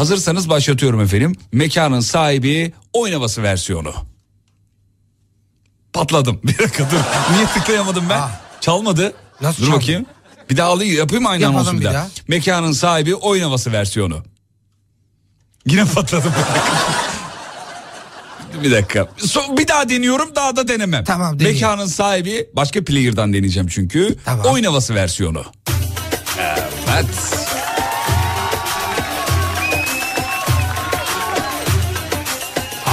Hazırsanız başlatıyorum efendim. Mekanın sahibi oyun havası versiyonu. Patladım. Bir dakika dur. Niye tıklayamadım ben? Ah. Çalmadı. Nasıl dur çaldı? bakayım. Bir daha alayım yapayım aynı Yapalım anonsu bir daha. daha. Mekanın sahibi oyun havası versiyonu. Yine patladım. bir dakika. So- bir daha deniyorum daha da denemem. Tamam, deneyin. Mekanın sahibi başka player'dan deneyeceğim çünkü. Tamam. Oyun havası versiyonu. Evet.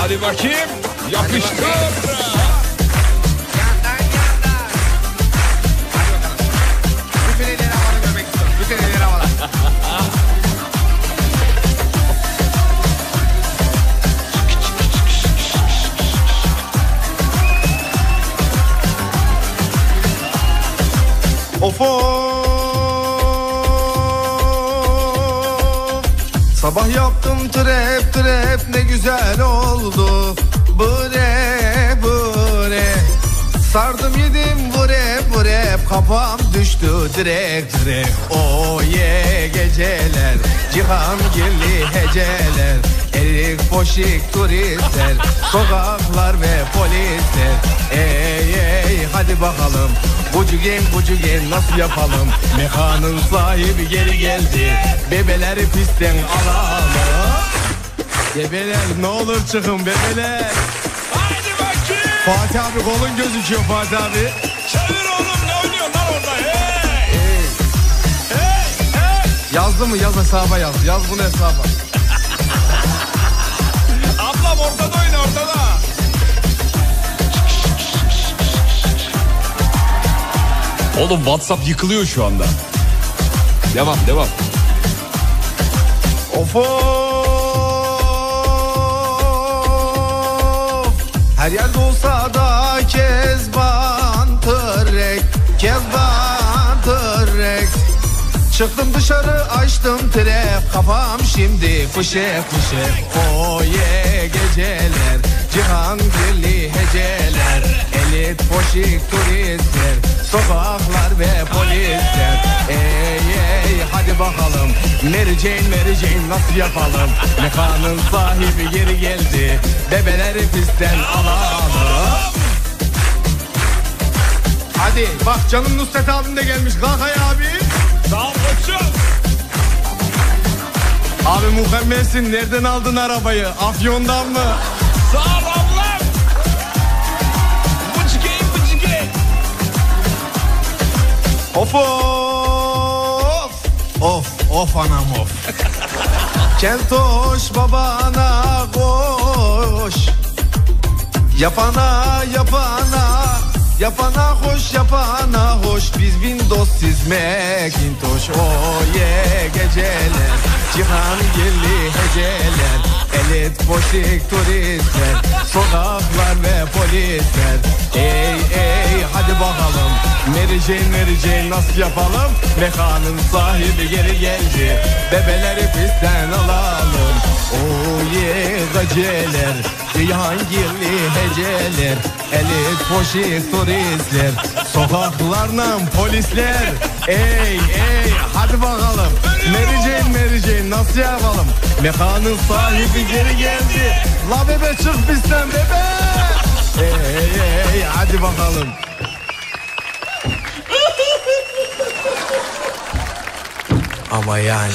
Hadi bakayım. Yapıştır. Bütün Sabah yaptım trep trep ne güzel oldu. Bre bre Sardım yedim vure vure Kafam düştü direkt direkt. Oh yeah geceler Cihan girli heceler Erik poşik turistler Sokaklar ve polisler Ey ey hadi bakalım Bucugen bucugen nasıl yapalım Mekanın sahibi geri geldi Bebeleri pistten alalım Bebeler ne olur çıkın bebeler Hadi bakayım. Fatih abi kolun gözüküyor Fatih abi Çevir oğlum ne oynuyorsun lan orada? Hey. Hey. Hey. Yazdı mı yaz hesaba yaz Yaz bunu hesaba Ablam ortada oyna ortada. Oğlum WhatsApp yıkılıyor şu anda. Devam devam. Of of Her yerde olsa da kezban tırrek Kezban tırrek Çıktım dışarı açtım trep Kafam şimdi fışık Oh yeah geceler. Cihan birli heceler. Elit poşik turistler. Sokaklar ve polisler. Ey ey hadi bakalım. Mary Jane Mary Jane nasıl yapalım? Mekanın sahibi geri geldi. Bebeleri pistten alalım. Hadi bak canım Nusret abim de gelmiş. Kalkay abi Sağ ol koçum. Abi mükemmelsin. Nereden aldın arabayı? Afyon'dan mı? Sağ ol ablam. Bıcıkey bıcıkey. Of of. Of of anam of. Keltoş babana koş. Yapana yapana Yapana hoş yapana hoş. Biz Windows siz Macintosh. Oh yeah geceler. Cihan girli heceler. Elit poşik turistler Sokaklar ve polisler. Ey ey hadi bakalım Mary Jane Mary Jane nasıl yapalım? Mekanın sahibi geri geldi Bebeleri pistten alalım. Oh yeah geceler Cihangirli heceler Elit poşik turistler Sokaklarla polisler. Ey ey hadi bakalım Mary Jane Mary Jane nasıl yapalım? Mekanın sahibi geri geldi. La bebe çık bizden bebe. Ey ey hadi bakalım Ama yani.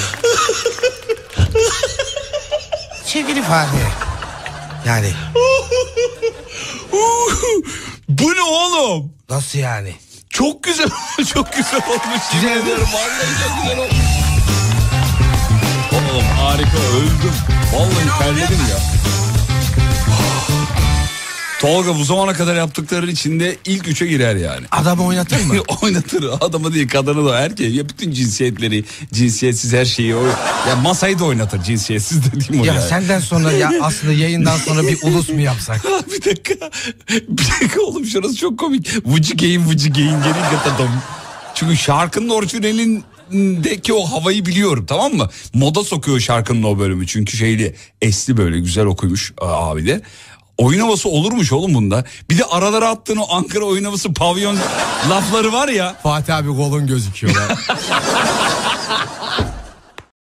Sevgili Fatih. Yani Bu ne oğlum? nasıl yani? Çok güzel çok güzel olmuş. Güzel mi? Vallahi çok güzel olmuş. Oğlum harika öldüm. Vallahi terledim ya. Tolga bu zamana kadar yaptıkların içinde ilk üçe girer yani. Adamı oynatır mı? Oynatır adamı değil kadını da erkeği ya bütün cinsiyetleri cinsiyetsiz her şeyi o ya masayı da oynatır cinsiyetsiz dediğim o ya yani. senden sonra ya aslında yayından sonra bir ulus mu yapsak? bir dakika bir dakika oğlum şurası çok komik vıcı geyin vıcı geyin geri gatadım. Çünkü şarkının orijinalindeki o havayı biliyorum tamam mı? Moda sokuyor şarkının o bölümü çünkü şeyli esli böyle güzel okumuş abi de. Oyun havası olurmuş oğlum bunda. Bir de aralara attığın o Ankara oyun havası pavyon lafları var ya. Fatih abi kolun gözüküyor.